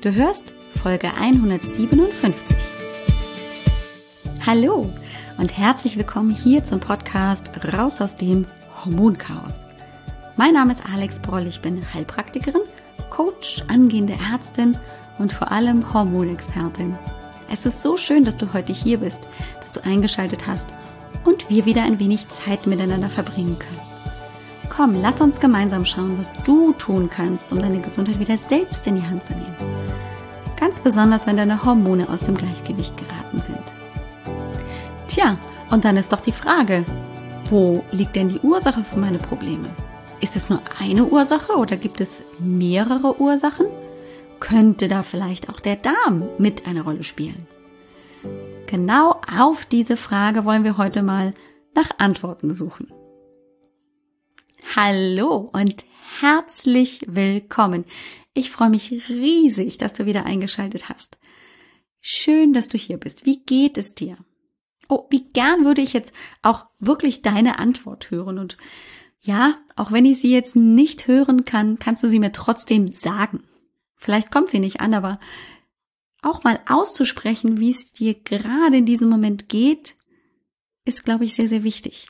Du hörst Folge 157. Hallo und herzlich willkommen hier zum Podcast Raus aus dem Hormonchaos. Mein Name ist Alex Broll, ich bin Heilpraktikerin, Coach, angehende Ärztin und vor allem Hormonexpertin. Es ist so schön, dass du heute hier bist, dass du eingeschaltet hast und wir wieder ein wenig Zeit miteinander verbringen können. Komm, lass uns gemeinsam schauen, was du tun kannst, um deine Gesundheit wieder selbst in die Hand zu nehmen. Ganz besonders, wenn deine Hormone aus dem Gleichgewicht geraten sind. Tja, und dann ist doch die Frage, wo liegt denn die Ursache für meine Probleme? Ist es nur eine Ursache oder gibt es mehrere Ursachen? Könnte da vielleicht auch der Darm mit eine Rolle spielen? Genau auf diese Frage wollen wir heute mal nach Antworten suchen. Hallo und herzlich willkommen. Ich freue mich riesig, dass du wieder eingeschaltet hast. Schön, dass du hier bist. Wie geht es dir? Oh, wie gern würde ich jetzt auch wirklich deine Antwort hören. Und ja, auch wenn ich sie jetzt nicht hören kann, kannst du sie mir trotzdem sagen. Vielleicht kommt sie nicht an, aber auch mal auszusprechen, wie es dir gerade in diesem Moment geht, ist, glaube ich, sehr, sehr wichtig.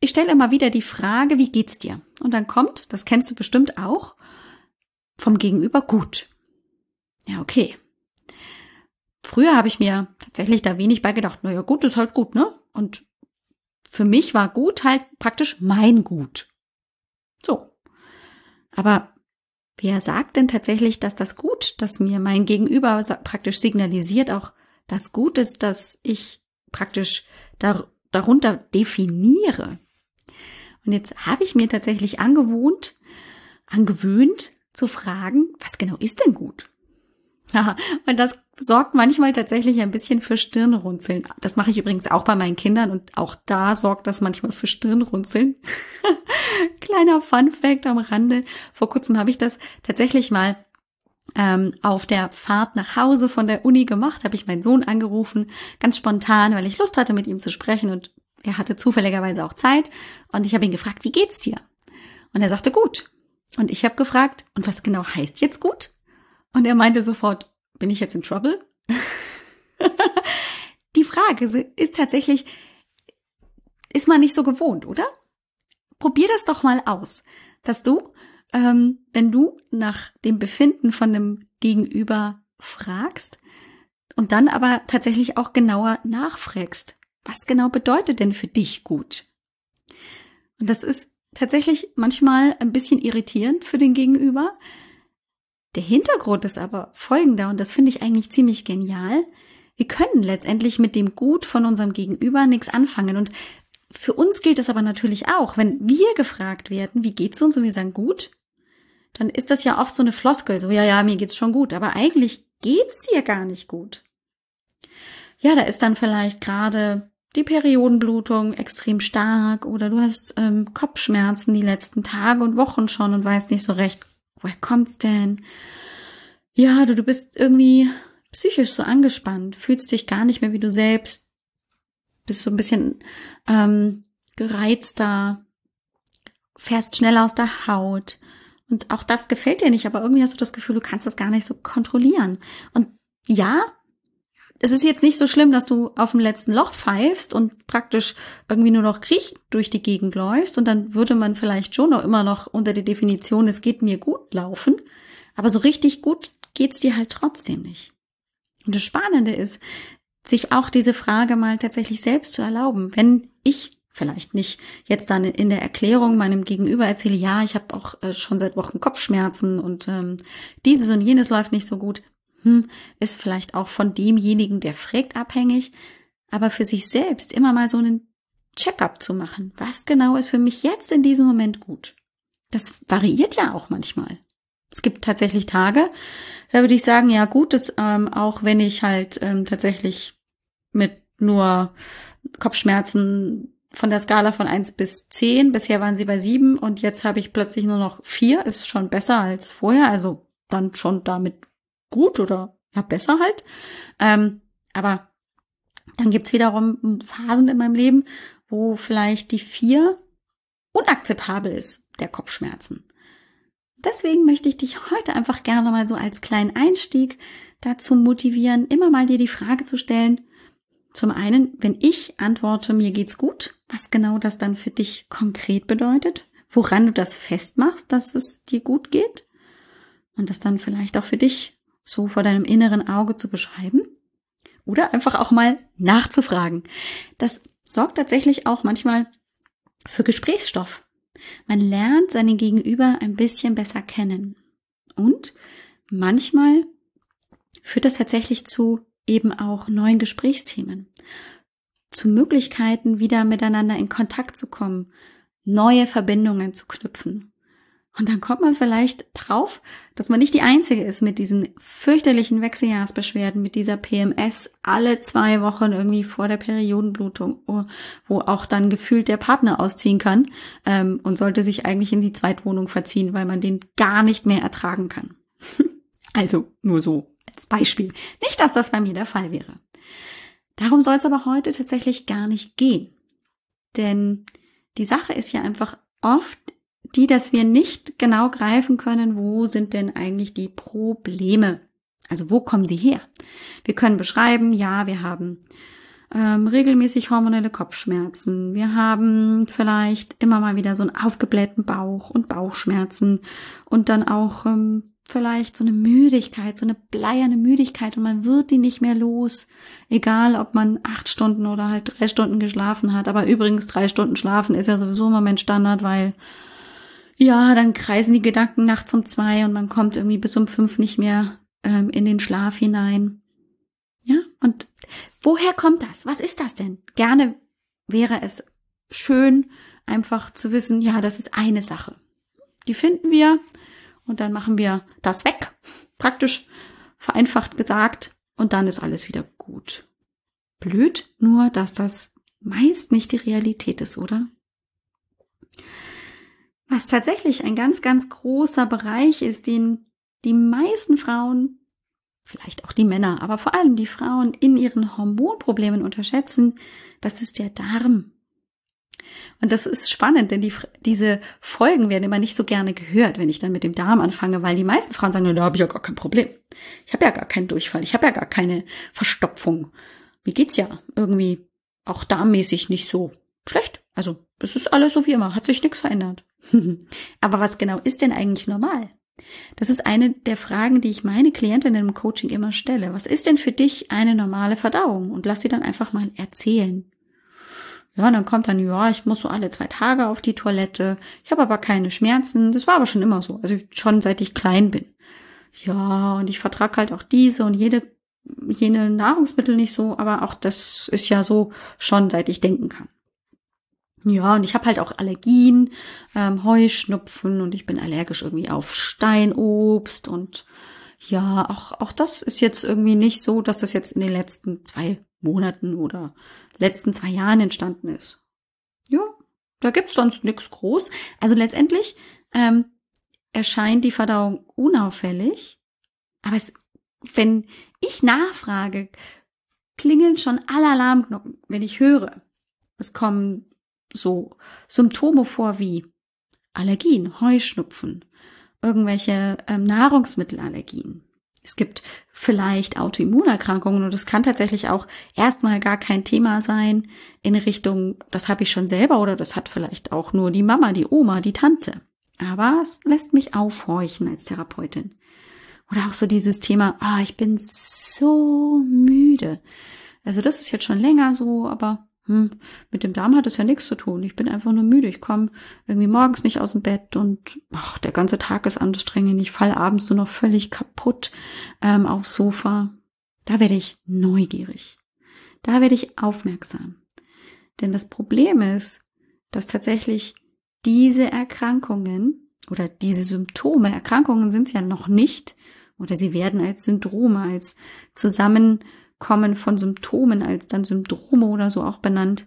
Ich stelle immer wieder die Frage, wie geht's dir? Und dann kommt, das kennst du bestimmt auch, vom Gegenüber gut. Ja, okay. Früher habe ich mir tatsächlich da wenig beigedacht. Naja, gut ist halt gut, ne? Und für mich war gut halt praktisch mein Gut. So. Aber wer sagt denn tatsächlich, dass das Gut, das mir mein Gegenüber praktisch signalisiert, auch das Gut ist, dass ich praktisch dar darunter definiere? Und jetzt habe ich mir tatsächlich angewohnt, angewöhnt zu fragen, was genau ist denn gut? Ja, und das sorgt manchmal tatsächlich ein bisschen für Stirnrunzeln. Das mache ich übrigens auch bei meinen Kindern und auch da sorgt das manchmal für Stirnrunzeln. Kleiner Fun fact am Rande. Vor kurzem habe ich das tatsächlich mal ähm, auf der Fahrt nach Hause von der Uni gemacht, habe ich meinen Sohn angerufen, ganz spontan, weil ich Lust hatte, mit ihm zu sprechen und er hatte zufälligerweise auch Zeit und ich habe ihn gefragt, wie geht's dir? Und er sagte gut. Und ich habe gefragt, und was genau heißt jetzt gut? Und er meinte sofort, bin ich jetzt in Trouble? Die Frage ist tatsächlich, ist man nicht so gewohnt, oder? Probier das doch mal aus, dass du, ähm, wenn du nach dem Befinden von einem Gegenüber fragst und dann aber tatsächlich auch genauer nachfragst, was genau bedeutet denn für dich gut? Und das ist tatsächlich manchmal ein bisschen irritierend für den Gegenüber. Der Hintergrund ist aber folgender, und das finde ich eigentlich ziemlich genial. Wir können letztendlich mit dem Gut von unserem Gegenüber nichts anfangen. Und für uns gilt das aber natürlich auch. Wenn wir gefragt werden, wie geht's uns und wir sagen gut, dann ist das ja oft so eine Floskel, so ja, ja, mir geht's schon gut, aber eigentlich geht's dir gar nicht gut. Ja, da ist dann vielleicht gerade die Periodenblutung extrem stark oder du hast ähm, Kopfschmerzen die letzten Tage und Wochen schon und weißt nicht so recht, woher kommt's denn? Ja, du, du bist irgendwie psychisch so angespannt, fühlst dich gar nicht mehr wie du selbst, bist so ein bisschen ähm, gereizter, fährst schnell aus der Haut. Und auch das gefällt dir nicht, aber irgendwie hast du das Gefühl, du kannst das gar nicht so kontrollieren. Und ja, es ist jetzt nicht so schlimm, dass du auf dem letzten Loch pfeifst und praktisch irgendwie nur noch Kriech durch die Gegend läufst und dann würde man vielleicht schon noch immer noch unter die Definition, es geht mir gut laufen, aber so richtig gut geht's dir halt trotzdem nicht. Und das Spannende ist, sich auch diese Frage mal tatsächlich selbst zu erlauben, wenn ich vielleicht nicht jetzt dann in der Erklärung meinem Gegenüber erzähle, ja, ich habe auch äh, schon seit Wochen Kopfschmerzen und ähm, dieses und jenes läuft nicht so gut hm, ist vielleicht auch von demjenigen, der fragt, abhängig, aber für sich selbst immer mal so einen Check-up zu machen. Was genau ist für mich jetzt in diesem Moment gut? Das variiert ja auch manchmal. Es gibt tatsächlich Tage, da würde ich sagen, ja gut, dass ähm, auch wenn ich halt ähm, tatsächlich mit nur Kopfschmerzen von der Skala von eins bis zehn, bisher waren sie bei sieben und jetzt habe ich plötzlich nur noch vier, ist schon besser als vorher, also dann schon damit gut oder ja besser halt. Ähm, aber dann gibt's wiederum Phasen in meinem Leben, wo vielleicht die vier unakzeptabel ist, der Kopfschmerzen. deswegen möchte ich dich heute einfach gerne mal so als kleinen Einstieg dazu motivieren, immer mal dir die Frage zu stellen, zum einen, wenn ich antworte, mir geht's gut, was genau das dann für dich konkret bedeutet, woran du das festmachst, dass es dir gut geht und das dann vielleicht auch für dich so vor deinem inneren Auge zu beschreiben oder einfach auch mal nachzufragen. Das sorgt tatsächlich auch manchmal für Gesprächsstoff. Man lernt seinen Gegenüber ein bisschen besser kennen. Und manchmal führt das tatsächlich zu eben auch neuen Gesprächsthemen, zu Möglichkeiten, wieder miteinander in Kontakt zu kommen, neue Verbindungen zu knüpfen. Und dann kommt man vielleicht drauf, dass man nicht die Einzige ist mit diesen fürchterlichen Wechseljahrsbeschwerden, mit dieser PMS alle zwei Wochen irgendwie vor der Periodenblutung, wo auch dann gefühlt der Partner ausziehen kann ähm, und sollte sich eigentlich in die Zweitwohnung verziehen, weil man den gar nicht mehr ertragen kann. also nur so als Beispiel. Nicht, dass das bei mir der Fall wäre. Darum soll es aber heute tatsächlich gar nicht gehen. Denn die Sache ist ja einfach oft die, dass wir nicht genau greifen können, wo sind denn eigentlich die Probleme. Also wo kommen sie her? Wir können beschreiben, ja, wir haben ähm, regelmäßig hormonelle Kopfschmerzen. Wir haben vielleicht immer mal wieder so einen aufgeblähten Bauch und Bauchschmerzen und dann auch ähm, vielleicht so eine Müdigkeit, so eine bleierne Müdigkeit und man wird die nicht mehr los. Egal, ob man acht Stunden oder halt drei Stunden geschlafen hat. Aber übrigens drei Stunden schlafen ist ja sowieso immer mein Standard, weil ja, dann kreisen die Gedanken nachts um zwei und man kommt irgendwie bis um fünf nicht mehr ähm, in den Schlaf hinein. Ja, und woher kommt das? Was ist das denn? Gerne wäre es schön, einfach zu wissen, ja, das ist eine Sache. Die finden wir und dann machen wir das weg, praktisch vereinfacht gesagt, und dann ist alles wieder gut. Blöd nur, dass das meist nicht die Realität ist, oder? Was tatsächlich ein ganz, ganz großer Bereich ist, den die meisten Frauen, vielleicht auch die Männer, aber vor allem die Frauen in ihren Hormonproblemen unterschätzen, das ist der Darm. Und das ist spannend, denn die, diese Folgen werden immer nicht so gerne gehört, wenn ich dann mit dem Darm anfange, weil die meisten Frauen sagen, da habe ich ja gar kein Problem. Ich habe ja gar keinen Durchfall, ich habe ja gar keine Verstopfung. Mir geht's ja irgendwie auch darmmäßig nicht so schlecht. Also, es ist alles so wie immer, hat sich nichts verändert. Aber was genau ist denn eigentlich normal? Das ist eine der Fragen, die ich meine Klientinnen im Coaching immer stelle. Was ist denn für dich eine normale Verdauung? Und lass sie dann einfach mal erzählen. Ja, dann kommt dann, ja, ich muss so alle zwei Tage auf die Toilette. Ich habe aber keine Schmerzen. Das war aber schon immer so. Also schon seit ich klein bin. Ja, und ich vertrag halt auch diese und jede, jene Nahrungsmittel nicht so, aber auch das ist ja so schon seit ich denken kann. Ja, und ich habe halt auch Allergien, ähm, Heuschnupfen und ich bin allergisch irgendwie auf Steinobst und ja, auch, auch das ist jetzt irgendwie nicht so, dass das jetzt in den letzten zwei Monaten oder letzten zwei Jahren entstanden ist. Ja, da gibt's sonst nix groß. Also letztendlich ähm, erscheint die Verdauung unauffällig, aber es, wenn ich nachfrage, klingeln schon alle Alarmglocken, wenn ich höre. Es kommen so Symptome vor wie Allergien, Heuschnupfen, irgendwelche ähm, Nahrungsmittelallergien. Es gibt vielleicht Autoimmunerkrankungen und es kann tatsächlich auch erstmal gar kein Thema sein in Richtung, das habe ich schon selber oder das hat vielleicht auch nur die Mama, die Oma, die Tante. Aber es lässt mich aufhorchen als Therapeutin. Oder auch so dieses Thema, ah, ich bin so müde. Also das ist jetzt schon länger so, aber hm, mit dem Darm hat es ja nichts zu tun. Ich bin einfach nur müde. Ich komme irgendwie morgens nicht aus dem Bett und ach, der ganze Tag ist anstrengend. Ich falle abends nur noch völlig kaputt ähm, aufs Sofa. Da werde ich neugierig. Da werde ich aufmerksam. Denn das Problem ist, dass tatsächlich diese Erkrankungen oder diese Symptome, Erkrankungen sind es ja noch nicht, oder sie werden als Syndrome, als zusammen kommen von Symptomen als dann Syndrome oder so auch benannt,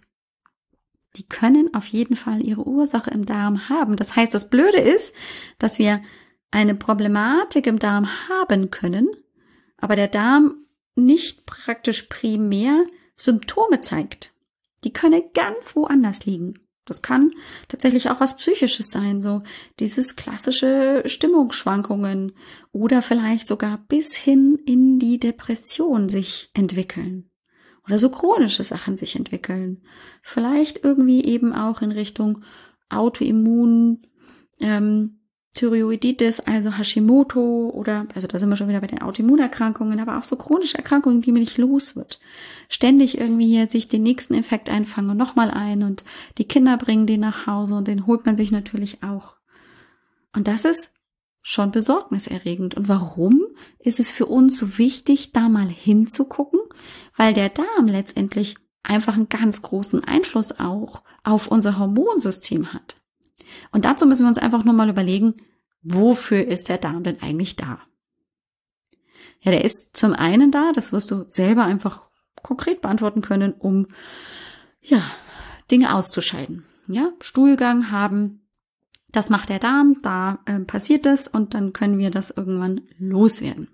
die können auf jeden Fall ihre Ursache im Darm haben. Das heißt, das Blöde ist, dass wir eine Problematik im Darm haben können, aber der Darm nicht praktisch primär Symptome zeigt. Die können ganz woanders liegen. Das kann tatsächlich auch was Psychisches sein, so dieses klassische Stimmungsschwankungen oder vielleicht sogar bis hin in die Depression sich entwickeln oder so chronische Sachen sich entwickeln. Vielleicht irgendwie eben auch in Richtung Autoimmun, ähm, Thyreoiditis, also Hashimoto oder, also da sind wir schon wieder bei den Autoimmunerkrankungen, aber auch so chronische Erkrankungen, die mir nicht los wird. Ständig irgendwie hier sich den nächsten Effekt einfangen und nochmal ein und die Kinder bringen den nach Hause und den holt man sich natürlich auch. Und das ist schon besorgniserregend. Und warum ist es für uns so wichtig, da mal hinzugucken? Weil der Darm letztendlich einfach einen ganz großen Einfluss auch auf unser Hormonsystem hat. Und dazu müssen wir uns einfach nur mal überlegen, wofür ist der Darm denn eigentlich da? Ja, der ist zum einen da, das wirst du selber einfach konkret beantworten können, um ja, Dinge auszuscheiden. Ja, Stuhlgang haben, das macht der Darm, da äh, passiert es und dann können wir das irgendwann loswerden.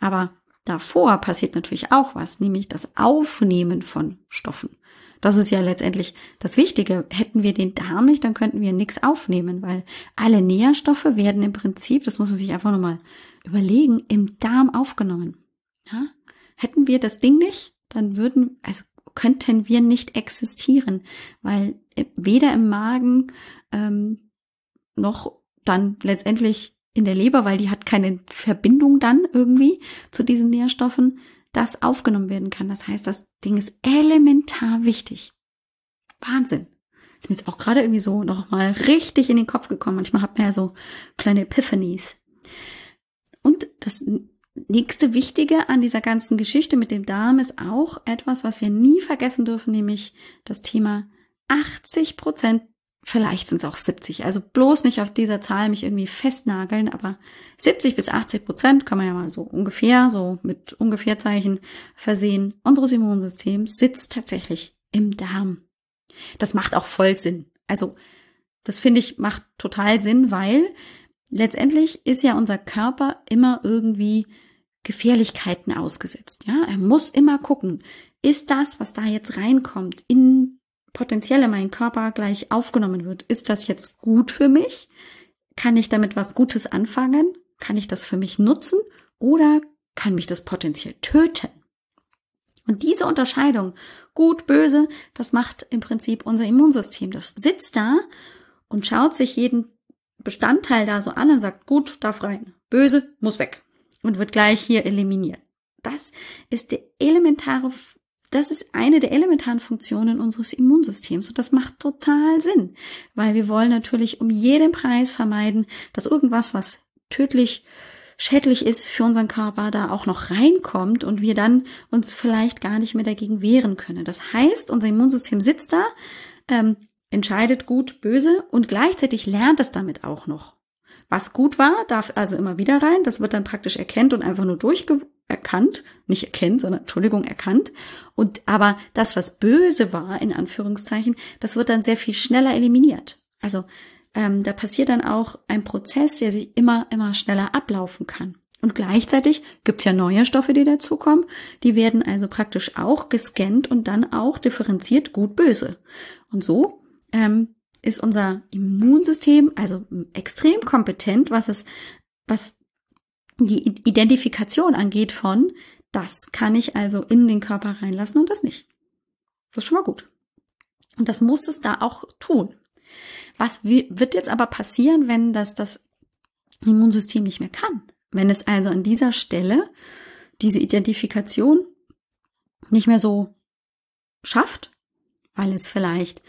Aber davor passiert natürlich auch was, nämlich das Aufnehmen von Stoffen. Das ist ja letztendlich das Wichtige. Hätten wir den Darm nicht, dann könnten wir nichts aufnehmen, weil alle Nährstoffe werden im Prinzip, das muss man sich einfach nochmal überlegen, im Darm aufgenommen. Ja? Hätten wir das Ding nicht, dann würden, also könnten wir nicht existieren, weil weder im Magen ähm, noch dann letztendlich in der Leber, weil die hat keine Verbindung dann irgendwie zu diesen Nährstoffen, das aufgenommen werden kann. Das heißt, das Ding ist elementar wichtig. Wahnsinn. Ist mir jetzt auch gerade irgendwie so nochmal richtig in den Kopf gekommen. Manchmal hat man ja so kleine Epiphanies. Und das nächste Wichtige an dieser ganzen Geschichte mit dem Darm ist auch etwas, was wir nie vergessen dürfen, nämlich das Thema 80 Prozent Vielleicht sind es auch 70. Also bloß nicht auf dieser Zahl mich irgendwie festnageln, aber 70 bis 80 Prozent kann man ja mal so ungefähr, so mit ungefähr Zeichen versehen, unseres Immunsystems sitzt tatsächlich im Darm. Das macht auch voll Sinn. Also, das finde ich macht total Sinn, weil letztendlich ist ja unser Körper immer irgendwie Gefährlichkeiten ausgesetzt. Ja, er muss immer gucken, ist das, was da jetzt reinkommt, in potenziell in meinen Körper gleich aufgenommen wird. Ist das jetzt gut für mich? Kann ich damit was Gutes anfangen? Kann ich das für mich nutzen? Oder kann mich das potenziell töten? Und diese Unterscheidung, gut, böse, das macht im Prinzip unser Immunsystem. Das sitzt da und schaut sich jeden Bestandteil da so an und sagt, gut, darf rein. Böse, muss weg. Und wird gleich hier eliminiert. Das ist der elementare das ist eine der elementaren Funktionen unseres Immunsystems und das macht total Sinn, weil wir wollen natürlich um jeden Preis vermeiden, dass irgendwas, was tödlich schädlich ist für unseren Körper, da auch noch reinkommt und wir dann uns vielleicht gar nicht mehr dagegen wehren können. Das heißt, unser Immunsystem sitzt da, ähm, entscheidet gut, böse und gleichzeitig lernt es damit auch noch. Was gut war, darf also immer wieder rein. Das wird dann praktisch erkennt und einfach nur durcherkannt. Nicht erkennt, sondern Entschuldigung, erkannt. Und aber das, was böse war, in Anführungszeichen, das wird dann sehr viel schneller eliminiert. Also ähm, da passiert dann auch ein Prozess, der sich immer, immer schneller ablaufen kann. Und gleichzeitig gibt's ja neue Stoffe, die dazukommen. Die werden also praktisch auch gescannt und dann auch differenziert gut böse. Und so ähm, ist unser Immunsystem also extrem kompetent, was es, was die Identifikation angeht von, das kann ich also in den Körper reinlassen und das nicht. Das ist schon mal gut. Und das muss es da auch tun. Was wird jetzt aber passieren, wenn das das Immunsystem nicht mehr kann? Wenn es also an dieser Stelle diese Identifikation nicht mehr so schafft, weil es vielleicht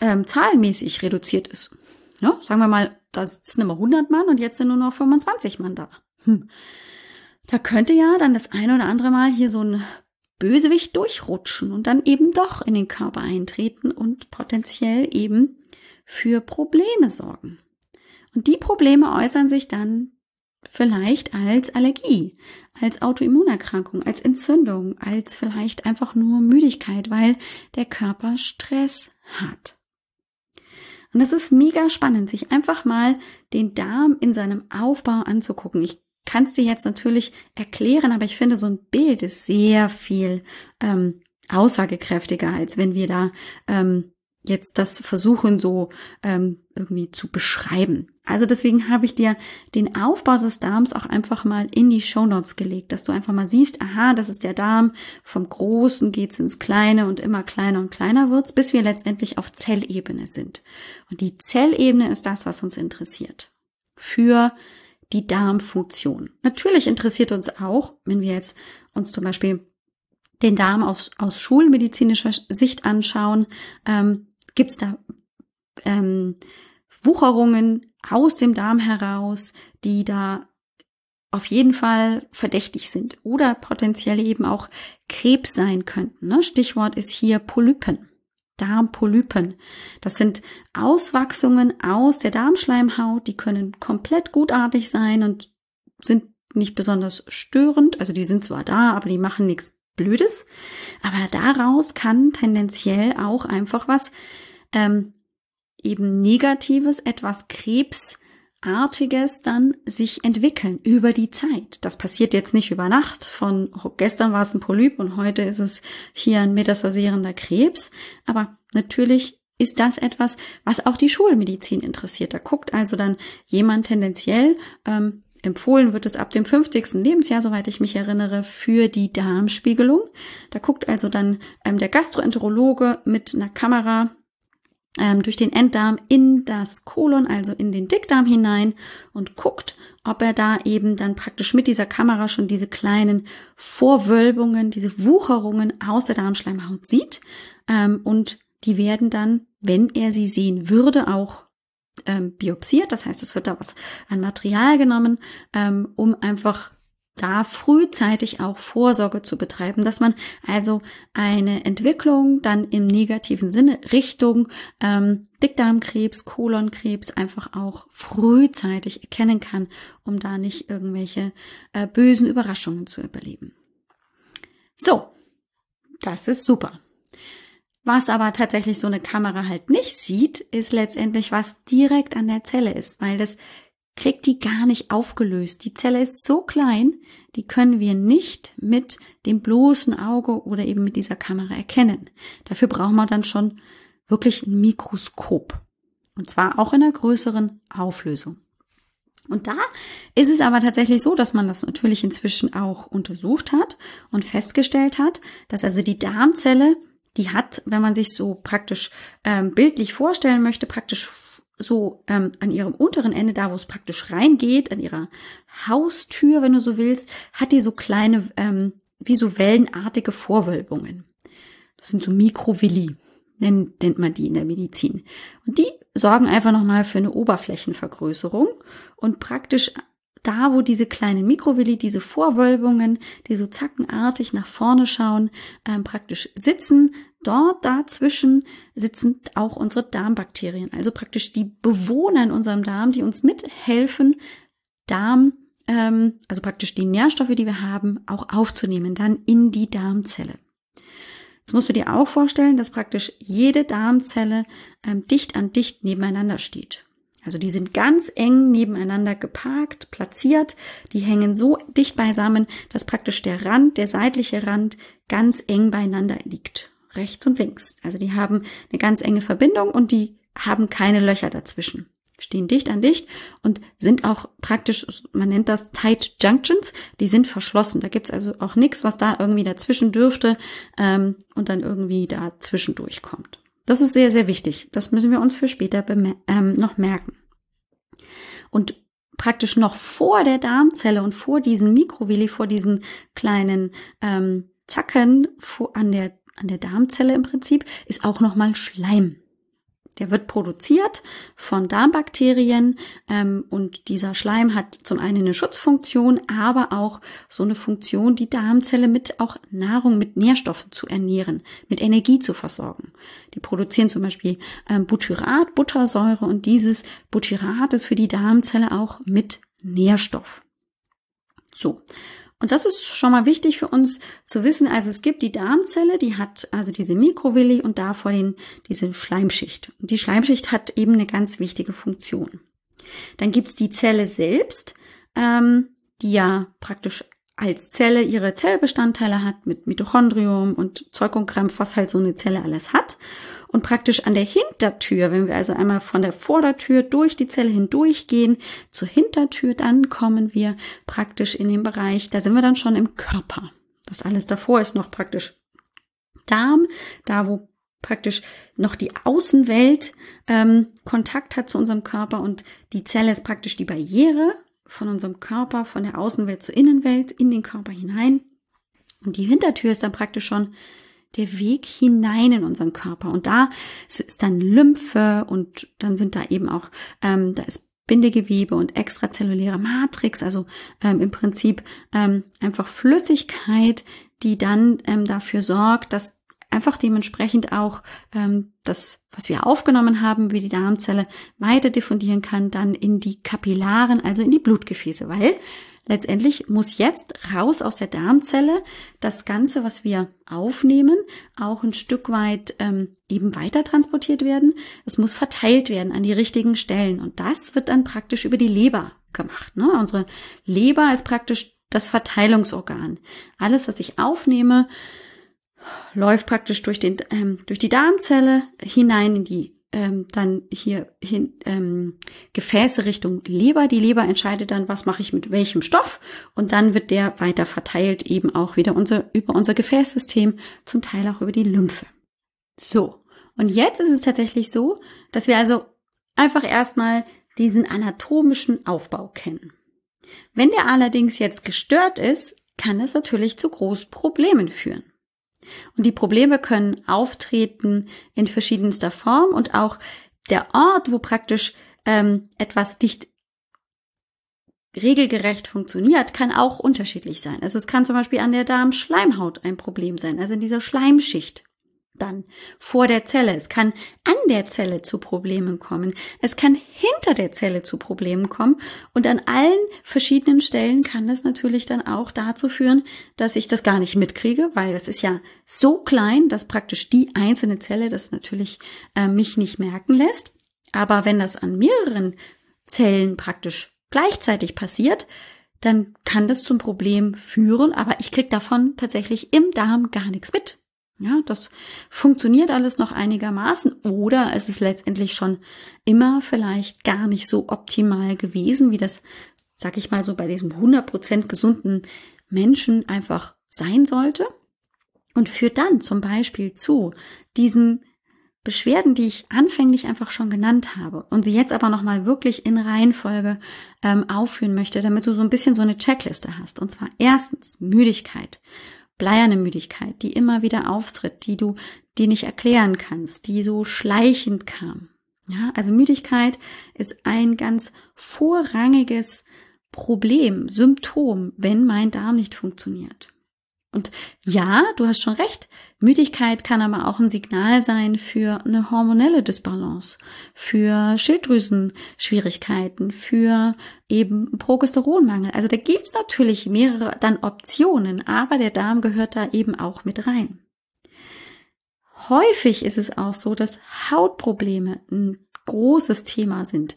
ähm, zahlenmäßig reduziert ist. Ja, sagen wir mal, da sitzen immer 100 Mann und jetzt sind nur noch 25 Mann da. Hm. Da könnte ja dann das eine oder andere Mal hier so ein Bösewicht durchrutschen und dann eben doch in den Körper eintreten und potenziell eben für Probleme sorgen. Und die Probleme äußern sich dann vielleicht als Allergie, als Autoimmunerkrankung, als Entzündung, als vielleicht einfach nur Müdigkeit, weil der Körper Stress hat. Und es ist mega spannend, sich einfach mal den Darm in seinem Aufbau anzugucken. Ich kann es dir jetzt natürlich erklären, aber ich finde, so ein Bild ist sehr viel ähm, aussagekräftiger, als wenn wir da ähm, jetzt das versuchen so ähm, irgendwie zu beschreiben. Also deswegen habe ich dir den Aufbau des Darms auch einfach mal in die Show Notes gelegt, dass du einfach mal siehst, aha, das ist der Darm, vom Großen geht's ins Kleine und immer kleiner und kleiner wird's, bis wir letztendlich auf Zellebene sind. Und die Zellebene ist das, was uns interessiert. Für die Darmfunktion. Natürlich interessiert uns auch, wenn wir jetzt uns zum Beispiel den Darm aus, aus schulmedizinischer Sicht anschauen, ähm, gibt es da ähm, Wucherungen aus dem Darm heraus, die da auf jeden Fall verdächtig sind oder potenziell eben auch Krebs sein könnten. Ne? Stichwort ist hier Polypen. Darmpolypen. Das sind Auswachsungen aus der Darmschleimhaut, die können komplett gutartig sein und sind nicht besonders störend. Also die sind zwar da, aber die machen nichts Blödes. Aber daraus kann tendenziell auch einfach was ähm, eben Negatives, etwas Krebsartiges dann sich entwickeln über die Zeit. Das passiert jetzt nicht über Nacht. Von gestern war es ein Polyp und heute ist es hier ein metastasierender Krebs. Aber natürlich ist das etwas, was auch die Schulmedizin interessiert. Da guckt also dann jemand tendenziell ähm, Empfohlen wird es ab dem 50. Lebensjahr, soweit ich mich erinnere, für die Darmspiegelung. Da guckt also dann ähm, der Gastroenterologe mit einer Kamera ähm, durch den Enddarm in das Kolon, also in den Dickdarm hinein und guckt, ob er da eben dann praktisch mit dieser Kamera schon diese kleinen Vorwölbungen, diese Wucherungen aus der Darmschleimhaut sieht. Ähm, und die werden dann, wenn er sie sehen würde, auch ähm, biopsiert. Das heißt, es wird da was an Material genommen, ähm, um einfach da frühzeitig auch Vorsorge zu betreiben, dass man also eine Entwicklung dann im negativen Sinne Richtung ähm, Dickdarmkrebs, Kolonkrebs einfach auch frühzeitig erkennen kann, um da nicht irgendwelche äh, bösen Überraschungen zu überleben. So, das ist super. Was aber tatsächlich so eine Kamera halt nicht sieht, ist letztendlich, was direkt an der Zelle ist, weil das kriegt die gar nicht aufgelöst. Die Zelle ist so klein, die können wir nicht mit dem bloßen Auge oder eben mit dieser Kamera erkennen. Dafür brauchen wir dann schon wirklich ein Mikroskop. Und zwar auch in einer größeren Auflösung. Und da ist es aber tatsächlich so, dass man das natürlich inzwischen auch untersucht hat und festgestellt hat, dass also die Darmzelle die hat, wenn man sich so praktisch ähm, bildlich vorstellen möchte, praktisch so ähm, an ihrem unteren Ende, da wo es praktisch reingeht, an ihrer Haustür, wenn du so willst, hat die so kleine, ähm, wie so wellenartige Vorwölbungen. Das sind so Mikrovilli, nennt, nennt man die in der Medizin. Und die sorgen einfach nochmal für eine Oberflächenvergrößerung und praktisch da, wo diese kleinen Mikrovilli, diese Vorwölbungen, die so zackenartig nach vorne schauen, ähm, praktisch sitzen, dort dazwischen sitzen auch unsere Darmbakterien, also praktisch die Bewohner in unserem Darm, die uns mithelfen, Darm, ähm, also praktisch die Nährstoffe, die wir haben, auch aufzunehmen, dann in die Darmzelle. Jetzt musst du dir auch vorstellen, dass praktisch jede Darmzelle ähm, dicht an dicht nebeneinander steht. Also die sind ganz eng nebeneinander geparkt, platziert. Die hängen so dicht beisammen, dass praktisch der Rand, der seitliche Rand ganz eng beieinander liegt. Rechts und links. Also die haben eine ganz enge Verbindung und die haben keine Löcher dazwischen. Stehen dicht an dicht und sind auch praktisch, man nennt das Tight Junctions, die sind verschlossen. Da gibt's also auch nichts, was da irgendwie dazwischen dürfte ähm, und dann irgendwie dazwischen durchkommt. Das ist sehr, sehr wichtig. Das müssen wir uns für später ähm, noch merken. Und praktisch noch vor der Darmzelle und vor diesen Mikrovilli, vor diesen kleinen ähm, Zacken vor, an der an der Darmzelle im Prinzip ist auch nochmal Schleim. Der wird produziert von Darmbakterien ähm, und dieser Schleim hat zum einen eine Schutzfunktion, aber auch so eine Funktion, die Darmzelle mit auch Nahrung, mit Nährstoffen zu ernähren, mit Energie zu versorgen. Die produzieren zum Beispiel ähm, Butyrat, Buttersäure und dieses Butyrat ist für die Darmzelle auch mit Nährstoff. So. Und das ist schon mal wichtig für uns zu wissen. Also es gibt die Darmzelle, die hat also diese Mikrovilli und davor den, diese Schleimschicht. Und die Schleimschicht hat eben eine ganz wichtige Funktion. Dann gibt's die Zelle selbst, ähm, die ja praktisch als Zelle ihre Zellbestandteile hat mit Mitochondrium und Zeug und Krampf, was halt so eine Zelle alles hat. Und praktisch an der Hintertür, wenn wir also einmal von der Vordertür durch die Zelle hindurchgehen zur Hintertür, dann kommen wir praktisch in den Bereich, da sind wir dann schon im Körper. Das alles davor ist noch praktisch Darm, da wo praktisch noch die Außenwelt ähm, Kontakt hat zu unserem Körper und die Zelle ist praktisch die Barriere von unserem Körper, von der Außenwelt zur Innenwelt in den Körper hinein. Und die Hintertür ist dann praktisch schon der Weg hinein in unseren Körper. Und da ist dann Lymphe und dann sind da eben auch, ähm, da ist Bindegewebe und extrazelluläre Matrix, also ähm, im Prinzip ähm, einfach Flüssigkeit, die dann ähm, dafür sorgt, dass einfach dementsprechend auch ähm, das, was wir aufgenommen haben, wie die Darmzelle weiter diffundieren kann, dann in die Kapillaren, also in die Blutgefäße, weil letztendlich muss jetzt raus aus der Darmzelle das Ganze, was wir aufnehmen, auch ein Stück weit ähm, eben weiter transportiert werden. Es muss verteilt werden an die richtigen Stellen und das wird dann praktisch über die Leber gemacht. Ne? Unsere Leber ist praktisch das Verteilungsorgan. Alles, was ich aufnehme, läuft praktisch durch, den, ähm, durch die Darmzelle hinein in die ähm, dann hier hin ähm, Gefäße Richtung Leber. Die Leber entscheidet dann, was mache ich mit welchem Stoff und dann wird der weiter verteilt eben auch wieder unser, über unser Gefäßsystem, zum Teil auch über die Lymphe. So, und jetzt ist es tatsächlich so, dass wir also einfach erstmal diesen anatomischen Aufbau kennen. Wenn der allerdings jetzt gestört ist, kann es natürlich zu großen Problemen führen. Und die Probleme können auftreten in verschiedenster Form und auch der Ort, wo praktisch ähm, etwas nicht regelgerecht funktioniert, kann auch unterschiedlich sein. Also es kann zum Beispiel an der Darmschleimhaut ein Problem sein, also in dieser Schleimschicht dann vor der Zelle. Es kann an der Zelle zu Problemen kommen. Es kann hinter der Zelle zu Problemen kommen. Und an allen verschiedenen Stellen kann das natürlich dann auch dazu führen, dass ich das gar nicht mitkriege, weil das ist ja so klein, dass praktisch die einzelne Zelle das natürlich äh, mich nicht merken lässt. Aber wenn das an mehreren Zellen praktisch gleichzeitig passiert, dann kann das zum Problem führen, aber ich krieg davon tatsächlich im Darm gar nichts mit. Ja, das funktioniert alles noch einigermaßen. Oder es ist letztendlich schon immer vielleicht gar nicht so optimal gewesen, wie das, sag ich mal so, bei diesem 100% gesunden Menschen einfach sein sollte. Und führt dann zum Beispiel zu diesen Beschwerden, die ich anfänglich einfach schon genannt habe und sie jetzt aber nochmal wirklich in Reihenfolge ähm, aufführen möchte, damit du so ein bisschen so eine Checkliste hast. Und zwar erstens Müdigkeit bleierne Müdigkeit, die immer wieder auftritt, die du dir nicht erklären kannst, die so schleichend kam. Ja, also Müdigkeit ist ein ganz vorrangiges Problem, Symptom, wenn mein Darm nicht funktioniert. Und ja, du hast schon recht, Müdigkeit kann aber auch ein Signal sein für eine hormonelle Disbalance, für Schilddrüsenschwierigkeiten, für eben Progesteronmangel. Also da gibt's natürlich mehrere dann Optionen, aber der Darm gehört da eben auch mit rein. Häufig ist es auch so, dass Hautprobleme ein großes Thema sind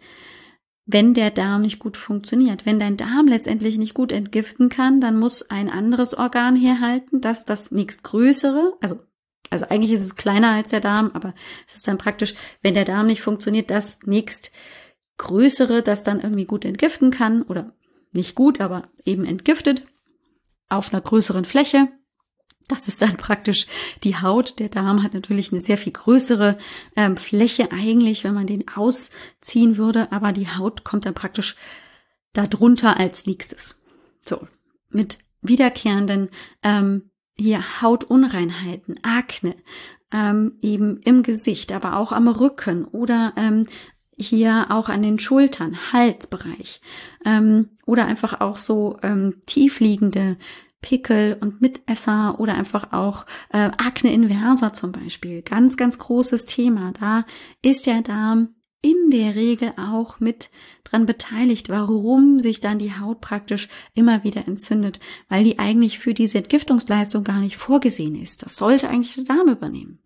wenn der Darm nicht gut funktioniert. Wenn dein Darm letztendlich nicht gut entgiften kann, dann muss ein anderes Organ herhalten, dass das nächst größere, also also eigentlich ist es kleiner als der Darm, aber es ist dann praktisch, wenn der Darm nicht funktioniert, das nächst größere, das dann irgendwie gut entgiften kann oder nicht gut, aber eben entgiftet auf einer größeren Fläche. Das ist dann praktisch die Haut. Der Darm hat natürlich eine sehr viel größere ähm, Fläche eigentlich, wenn man den ausziehen würde, aber die Haut kommt dann praktisch darunter als nächstes. So, mit wiederkehrenden ähm, hier Hautunreinheiten, Akne, ähm, eben im Gesicht, aber auch am Rücken oder ähm, hier auch an den Schultern, Halsbereich ähm, oder einfach auch so ähm, tiefliegende Pickel und Mitesser oder einfach auch äh, Akne inversa zum Beispiel. Ganz, ganz großes Thema. Da ist der Darm in der Regel auch mit dran beteiligt, warum sich dann die Haut praktisch immer wieder entzündet, weil die eigentlich für diese Entgiftungsleistung gar nicht vorgesehen ist. Das sollte eigentlich der Darm übernehmen.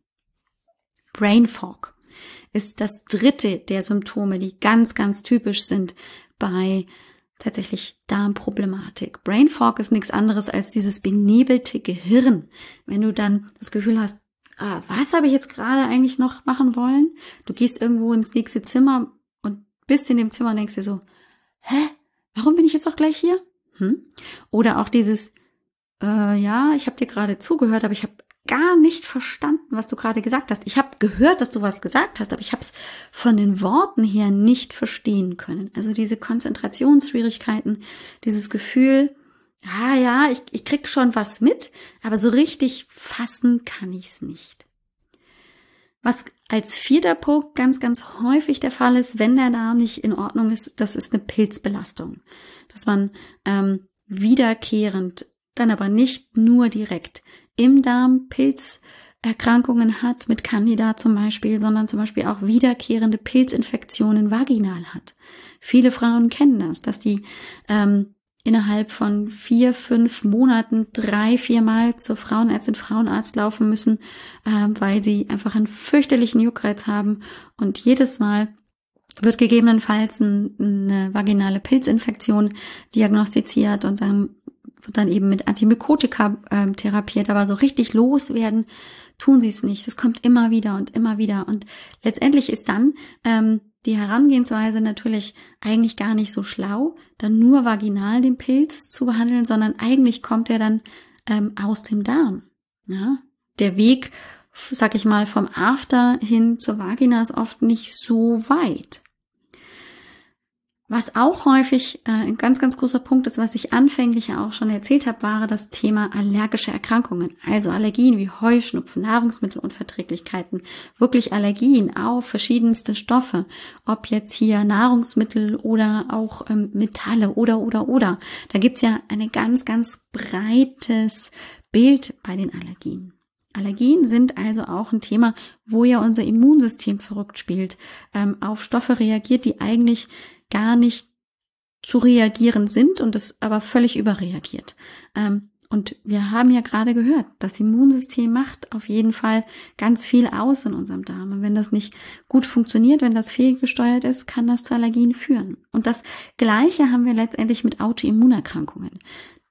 Brain Fog ist das dritte der Symptome, die ganz, ganz typisch sind bei tatsächlich Darmproblematik. Brain Fog ist nichts anderes als dieses benebelte Gehirn. Wenn du dann das Gefühl hast, ah, was habe ich jetzt gerade eigentlich noch machen wollen? Du gehst irgendwo ins nächste Zimmer und bist in dem Zimmer und denkst dir so, hä, warum bin ich jetzt auch gleich hier? Hm? Oder auch dieses, äh, ja, ich habe dir gerade zugehört, aber ich habe gar nicht verstanden, was du gerade gesagt hast. Ich habe gehört, dass du was gesagt hast, aber ich habe es von den Worten her nicht verstehen können. Also diese Konzentrationsschwierigkeiten, dieses Gefühl, ja, ja, ich, ich krieg schon was mit, aber so richtig fassen kann ich's nicht. Was als vierter Punkt ganz, ganz häufig der Fall ist, wenn der Darm nicht in Ordnung ist, das ist eine Pilzbelastung. Dass man ähm, wiederkehrend, dann aber nicht nur direkt im Darm Pilzerkrankungen hat, mit Candida zum Beispiel, sondern zum Beispiel auch wiederkehrende Pilzinfektionen vaginal hat. Viele Frauen kennen das, dass die ähm, innerhalb von vier, fünf Monaten drei, viermal zur Frauenärztin, Frauenarzt laufen müssen, äh, weil sie einfach einen fürchterlichen Juckreiz haben und jedes Mal wird gegebenenfalls eine vaginale Pilzinfektion diagnostiziert und dann wird dann eben mit Antimykotika äh, therapiert, aber so richtig loswerden tun sie es nicht. Es kommt immer wieder und immer wieder und letztendlich ist dann ähm, die Herangehensweise natürlich eigentlich gar nicht so schlau, dann nur vaginal den Pilz zu behandeln, sondern eigentlich kommt er dann ähm, aus dem Darm. Ja? Der Weg, sag ich mal, vom After hin zur Vagina ist oft nicht so weit. Was auch häufig äh, ein ganz, ganz großer Punkt ist, was ich anfänglich ja auch schon erzählt habe, war das Thema allergische Erkrankungen. Also Allergien wie Heuschnupfen, Nahrungsmittelunverträglichkeiten, wirklich Allergien auf verschiedenste Stoffe, ob jetzt hier Nahrungsmittel oder auch ähm, Metalle oder, oder, oder. Da gibt's ja ein ganz, ganz breites Bild bei den Allergien. Allergien sind also auch ein Thema, wo ja unser Immunsystem verrückt spielt, ähm, auf Stoffe reagiert, die eigentlich gar nicht zu reagieren sind und es aber völlig überreagiert. Ähm, und wir haben ja gerade gehört, das Immunsystem macht auf jeden Fall ganz viel aus in unserem Darm. Und wenn das nicht gut funktioniert, wenn das fehlgesteuert ist, kann das zu Allergien führen. Und das Gleiche haben wir letztendlich mit Autoimmunerkrankungen.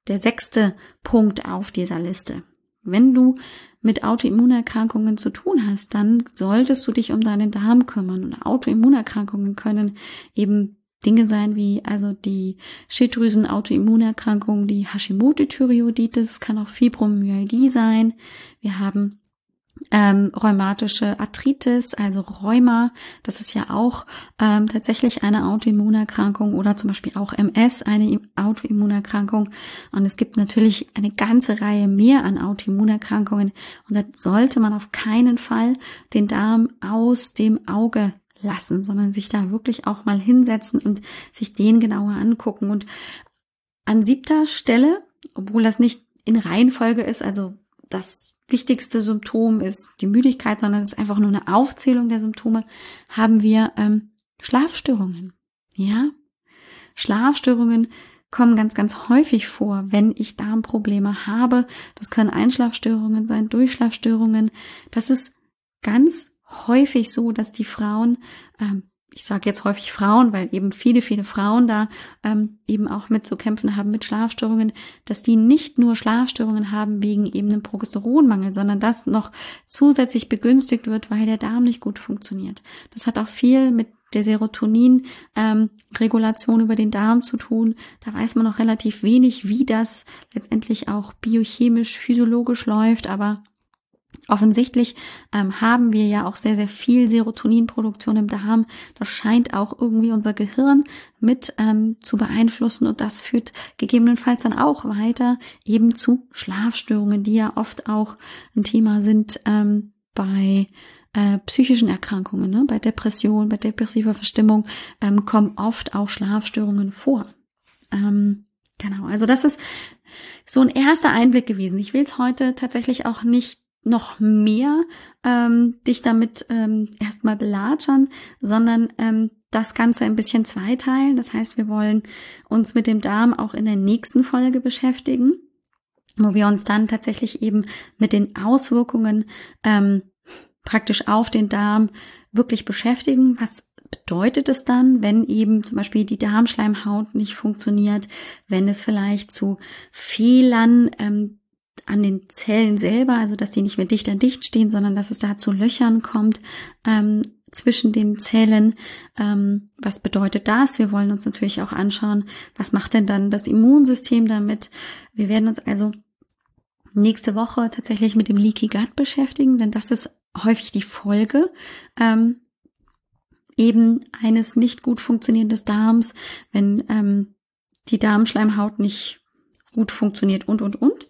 Der sechste Punkt auf dieser Liste. Wenn du mit Autoimmunerkrankungen zu tun hast, dann solltest du dich um deinen Darm kümmern. Und Autoimmunerkrankungen können eben Dinge sein wie also die Schilddrüsen-Autoimmunerkrankung, die Hashimoto-Thyreoiditis, kann auch Fibromyalgie sein. Wir haben ähm, rheumatische Arthritis, also Rheuma, das ist ja auch ähm, tatsächlich eine Autoimmunerkrankung oder zum Beispiel auch MS, eine Autoimmunerkrankung. Und es gibt natürlich eine ganze Reihe mehr an Autoimmunerkrankungen und da sollte man auf keinen Fall den Darm aus dem Auge lassen, sondern sich da wirklich auch mal hinsetzen und sich den genauer angucken. Und an siebter Stelle, obwohl das nicht in Reihenfolge ist, also das wichtigste Symptom ist die Müdigkeit, sondern es ist einfach nur eine Aufzählung der Symptome, haben wir ähm, Schlafstörungen. Ja, Schlafstörungen kommen ganz, ganz häufig vor, wenn ich Darmprobleme habe. Das können Einschlafstörungen sein, Durchschlafstörungen. Das ist ganz häufig so, dass die Frauen, ähm, ich sage jetzt häufig Frauen, weil eben viele, viele Frauen da ähm, eben auch mit zu kämpfen haben mit Schlafstörungen, dass die nicht nur Schlafstörungen haben wegen eben einem Progesteronmangel, sondern das noch zusätzlich begünstigt wird, weil der Darm nicht gut funktioniert. Das hat auch viel mit der Serotonin-Regulation ähm, über den Darm zu tun. Da weiß man noch relativ wenig, wie das letztendlich auch biochemisch, physiologisch läuft, aber Offensichtlich ähm, haben wir ja auch sehr, sehr viel Serotoninproduktion im Darm. Das scheint auch irgendwie unser Gehirn mit ähm, zu beeinflussen und das führt gegebenenfalls dann auch weiter eben zu Schlafstörungen, die ja oft auch ein Thema sind ähm, bei äh, psychischen Erkrankungen, ne? bei Depression, bei depressiver Verstimmung ähm, kommen oft auch Schlafstörungen vor. Ähm, genau, also das ist so ein erster Einblick gewesen. Ich will es heute tatsächlich auch nicht noch mehr ähm, dich damit ähm, erstmal belatschern, sondern ähm, das Ganze ein bisschen zweiteilen. Das heißt, wir wollen uns mit dem Darm auch in der nächsten Folge beschäftigen, wo wir uns dann tatsächlich eben mit den Auswirkungen ähm, praktisch auf den Darm wirklich beschäftigen. Was bedeutet es dann, wenn eben zum Beispiel die Darmschleimhaut nicht funktioniert, wenn es vielleicht zu Fehlern ähm, an den Zellen selber, also dass die nicht mehr dicht an dicht stehen, sondern dass es da zu Löchern kommt ähm, zwischen den Zellen. Ähm, was bedeutet das? Wir wollen uns natürlich auch anschauen, was macht denn dann das Immunsystem damit? Wir werden uns also nächste Woche tatsächlich mit dem Leaky Gut beschäftigen, denn das ist häufig die Folge ähm, eben eines nicht gut funktionierenden Darms, wenn ähm, die Darmschleimhaut nicht gut funktioniert und, und, und.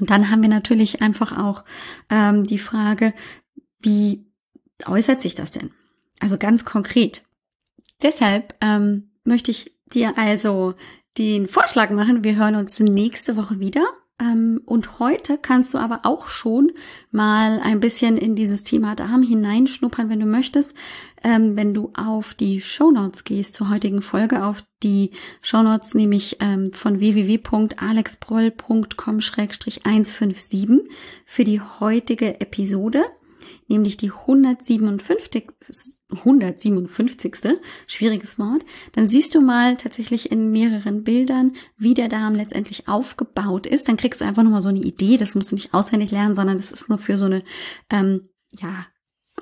Und dann haben wir natürlich einfach auch ähm, die Frage, wie äußert sich das denn? Also ganz konkret. Deshalb ähm, möchte ich dir also den Vorschlag machen, wir hören uns nächste Woche wieder und heute kannst du aber auch schon mal ein bisschen in dieses Thema Darm hineinschnuppern, wenn du möchtest. Ähm, wenn du auf die Show Notes gehst zur heutigen Folge, auf die Show Notes nämlich ähm, von www.alexbroll.com-157 für die heutige Episode nämlich die 157. 157. schwieriges Wort, dann siehst du mal tatsächlich in mehreren Bildern, wie der Darm letztendlich aufgebaut ist. Dann kriegst du einfach nochmal so eine Idee. Das musst du nicht auswendig lernen, sondern das ist nur für so eine ähm, ja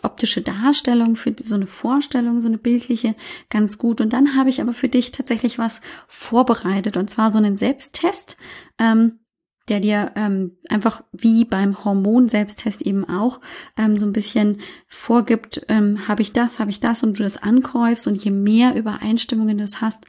optische Darstellung, für so eine Vorstellung, so eine bildliche, ganz gut. Und dann habe ich aber für dich tatsächlich was vorbereitet und zwar so einen Selbsttest. Ähm, der dir ähm, einfach wie beim Hormon-Selbsttest eben auch ähm, so ein bisschen vorgibt, ähm, habe ich das, habe ich das und du das ankreuzt und je mehr Übereinstimmungen du hast,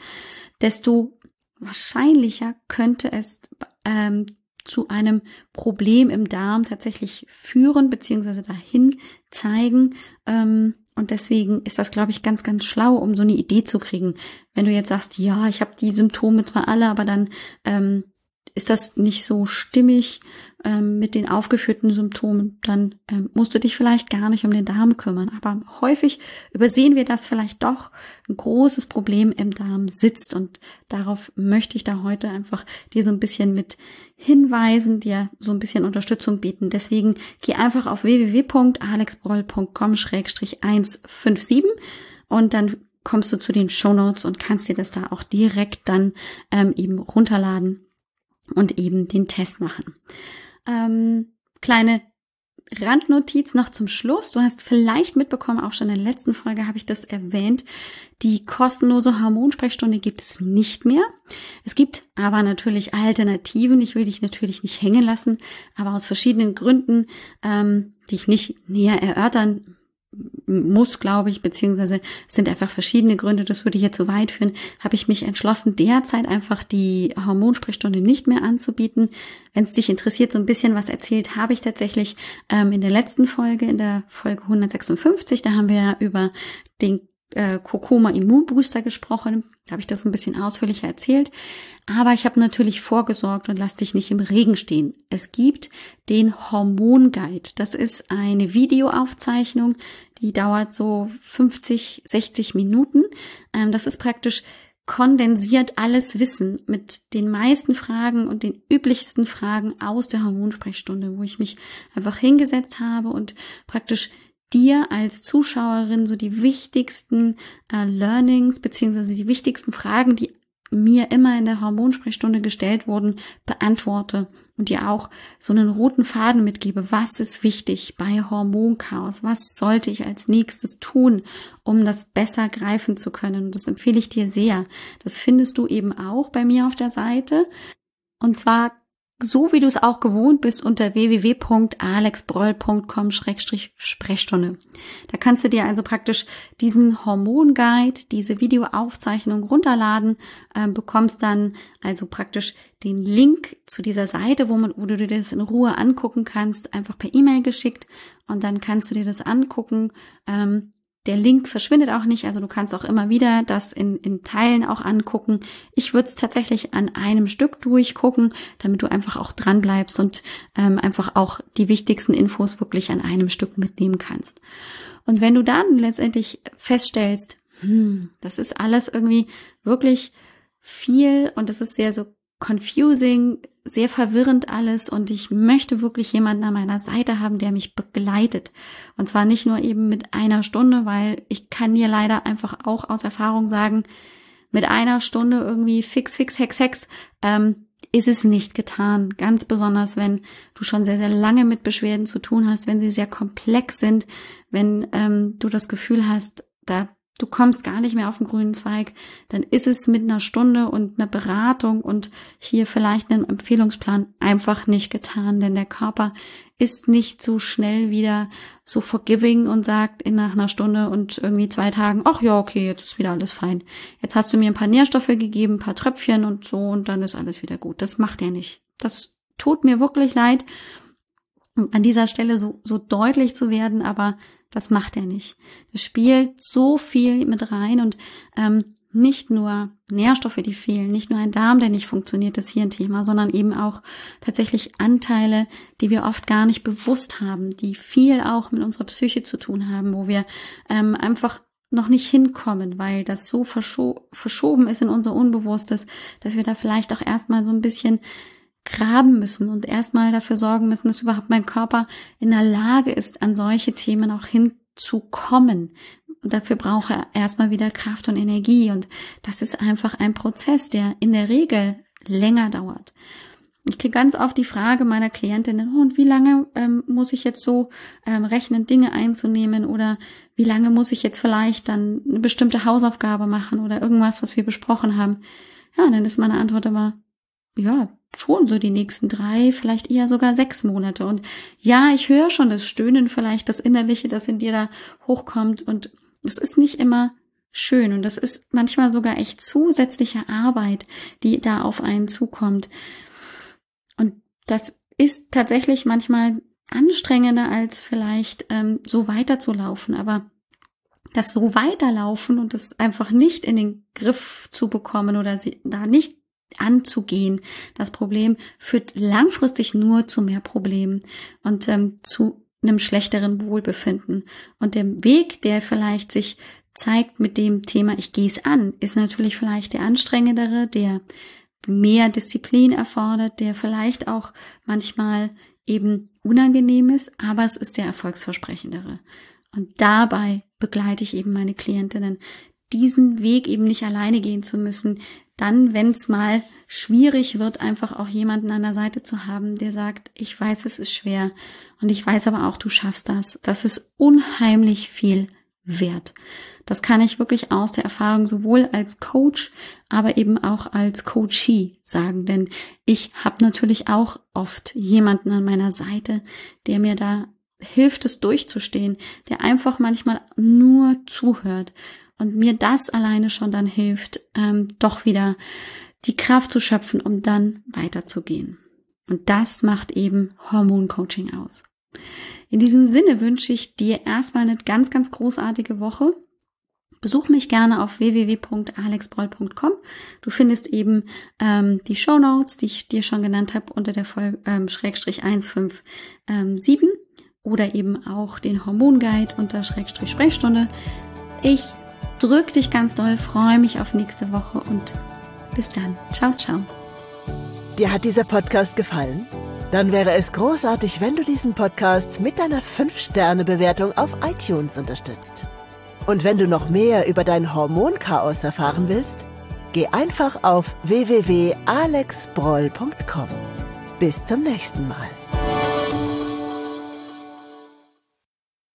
desto wahrscheinlicher könnte es ähm, zu einem Problem im Darm tatsächlich führen beziehungsweise dahin zeigen. Ähm, und deswegen ist das, glaube ich, ganz, ganz schlau, um so eine Idee zu kriegen. Wenn du jetzt sagst, ja, ich habe die Symptome zwar alle, aber dann ähm, ist das nicht so stimmig ähm, mit den aufgeführten Symptomen, dann ähm, musst du dich vielleicht gar nicht um den Darm kümmern. Aber häufig übersehen wir, dass vielleicht doch ein großes Problem im Darm sitzt. Und darauf möchte ich da heute einfach dir so ein bisschen mit hinweisen, dir so ein bisschen Unterstützung bieten. Deswegen geh einfach auf www.alexbroll.com-157 und dann kommst du zu den Show Notes und kannst dir das da auch direkt dann ähm, eben runterladen und eben den Test machen. Ähm, kleine Randnotiz noch zum Schluss. Du hast vielleicht mitbekommen, auch schon in der letzten Folge habe ich das erwähnt. Die kostenlose Hormonsprechstunde gibt es nicht mehr. Es gibt aber natürlich Alternativen. Ich will dich natürlich nicht hängen lassen, aber aus verschiedenen Gründen, ähm, die ich nicht näher erörtern muss, glaube ich, beziehungsweise sind einfach verschiedene Gründe, das würde hier zu weit führen, habe ich mich entschlossen, derzeit einfach die Hormonsprechstunde nicht mehr anzubieten. Wenn es dich interessiert, so ein bisschen was erzählt habe ich tatsächlich ähm, in der letzten Folge, in der Folge 156, da haben wir ja über den äh, Kokoma Immunbooster gesprochen. Habe ich das ein bisschen ausführlicher erzählt. Aber ich habe natürlich vorgesorgt und lass dich nicht im Regen stehen. Es gibt den Hormonguide. Das ist eine Videoaufzeichnung, die dauert so 50, 60 Minuten. Ähm, das ist praktisch kondensiert alles Wissen mit den meisten Fragen und den üblichsten Fragen aus der Hormonsprechstunde, wo ich mich einfach hingesetzt habe und praktisch dir als Zuschauerin so die wichtigsten äh, Learnings beziehungsweise die wichtigsten Fragen, die mir immer in der Hormonsprechstunde gestellt wurden, beantworte und dir auch so einen roten Faden mitgebe. Was ist wichtig bei Hormonchaos? Was sollte ich als nächstes tun, um das besser greifen zu können? Und das empfehle ich dir sehr. Das findest du eben auch bei mir auf der Seite. Und zwar so wie du es auch gewohnt bist unter www.alexbroll.com-sprechstunde. Da kannst du dir also praktisch diesen Hormonguide, diese Videoaufzeichnung runterladen, äh, bekommst dann also praktisch den Link zu dieser Seite, wo, man, wo du dir das in Ruhe angucken kannst, einfach per E-Mail geschickt und dann kannst du dir das angucken. Ähm, der Link verschwindet auch nicht, also du kannst auch immer wieder das in, in Teilen auch angucken. Ich würde es tatsächlich an einem Stück durchgucken, damit du einfach auch dran bleibst und ähm, einfach auch die wichtigsten Infos wirklich an einem Stück mitnehmen kannst. Und wenn du dann letztendlich feststellst, hm, das ist alles irgendwie wirklich viel und das ist sehr so confusing, sehr verwirrend alles und ich möchte wirklich jemanden an meiner Seite haben, der mich begleitet. Und zwar nicht nur eben mit einer Stunde, weil ich kann dir leider einfach auch aus Erfahrung sagen, mit einer Stunde irgendwie fix, fix, hex, hex, ähm, ist es nicht getan. Ganz besonders, wenn du schon sehr, sehr lange mit Beschwerden zu tun hast, wenn sie sehr komplex sind, wenn ähm, du das Gefühl hast, da du kommst gar nicht mehr auf den grünen Zweig, dann ist es mit einer Stunde und einer Beratung und hier vielleicht einem Empfehlungsplan einfach nicht getan, denn der Körper ist nicht so schnell wieder so forgiving und sagt in nach einer Stunde und irgendwie zwei Tagen, ach ja, okay, jetzt ist wieder alles fein. Jetzt hast du mir ein paar Nährstoffe gegeben, ein paar Tröpfchen und so und dann ist alles wieder gut. Das macht er nicht. Das tut mir wirklich leid, an dieser Stelle so, so deutlich zu werden, aber das macht er nicht. Das spielt so viel mit rein und ähm, nicht nur Nährstoffe, die fehlen, nicht nur ein Darm, der nicht funktioniert, ist hier ein Thema, sondern eben auch tatsächlich Anteile, die wir oft gar nicht bewusst haben, die viel auch mit unserer Psyche zu tun haben, wo wir ähm, einfach noch nicht hinkommen, weil das so verscho verschoben ist in unser Unbewusstes, dass wir da vielleicht auch erstmal so ein bisschen graben müssen und erstmal dafür sorgen müssen, dass überhaupt mein Körper in der Lage ist, an solche Themen auch hinzukommen. Und dafür braucht er erstmal wieder Kraft und Energie. Und das ist einfach ein Prozess, der in der Regel länger dauert. Ich kriege ganz oft die Frage meiner Klientinnen, oh, und wie lange ähm, muss ich jetzt so ähm, rechnen, Dinge einzunehmen oder wie lange muss ich jetzt vielleicht dann eine bestimmte Hausaufgabe machen oder irgendwas, was wir besprochen haben. Ja, dann ist meine Antwort immer, ja, schon so die nächsten drei, vielleicht eher sogar sechs Monate. Und ja, ich höre schon das Stöhnen, vielleicht das Innerliche, das in dir da hochkommt. Und es ist nicht immer schön. Und das ist manchmal sogar echt zusätzliche Arbeit, die da auf einen zukommt. Und das ist tatsächlich manchmal anstrengender, als vielleicht ähm, so weiterzulaufen. Aber das so weiterlaufen und das einfach nicht in den Griff zu bekommen oder sie da nicht anzugehen. Das Problem führt langfristig nur zu mehr Problemen und ähm, zu einem schlechteren Wohlbefinden. Und der Weg, der vielleicht sich zeigt mit dem Thema, ich gehe es an, ist natürlich vielleicht der anstrengendere, der mehr Disziplin erfordert, der vielleicht auch manchmal eben unangenehm ist, aber es ist der erfolgsversprechendere. Und dabei begleite ich eben meine Klientinnen, diesen Weg eben nicht alleine gehen zu müssen, dann, wenn es mal schwierig wird, einfach auch jemanden an der Seite zu haben, der sagt, ich weiß, es ist schwer und ich weiß aber auch, du schaffst das. Das ist unheimlich viel wert. Das kann ich wirklich aus der Erfahrung sowohl als Coach, aber eben auch als Coachee sagen, denn ich habe natürlich auch oft jemanden an meiner Seite, der mir da hilft, es durchzustehen, der einfach manchmal nur zuhört und mir das alleine schon dann hilft, ähm, doch wieder die Kraft zu schöpfen, um dann weiterzugehen. Und das macht eben Hormoncoaching aus. In diesem Sinne wünsche ich dir erstmal eine ganz, ganz großartige Woche. Besuch mich gerne auf www.alexbroll.com. Du findest eben ähm, die Show Notes, die ich dir schon genannt habe, unter der Folge ähm, Schrägstrich 157 ähm, oder eben auch den Hormonguide unter Schrägstrich Sprechstunde. Ich drück dich ganz doll, freue mich auf nächste Woche und bis dann. Ciao, ciao. Dir hat dieser Podcast gefallen? Dann wäre es großartig, wenn du diesen Podcast mit deiner 5-Sterne-Bewertung auf iTunes unterstützt. Und wenn du noch mehr über dein Hormonchaos erfahren willst, geh einfach auf www.alexbroll.com. Bis zum nächsten Mal.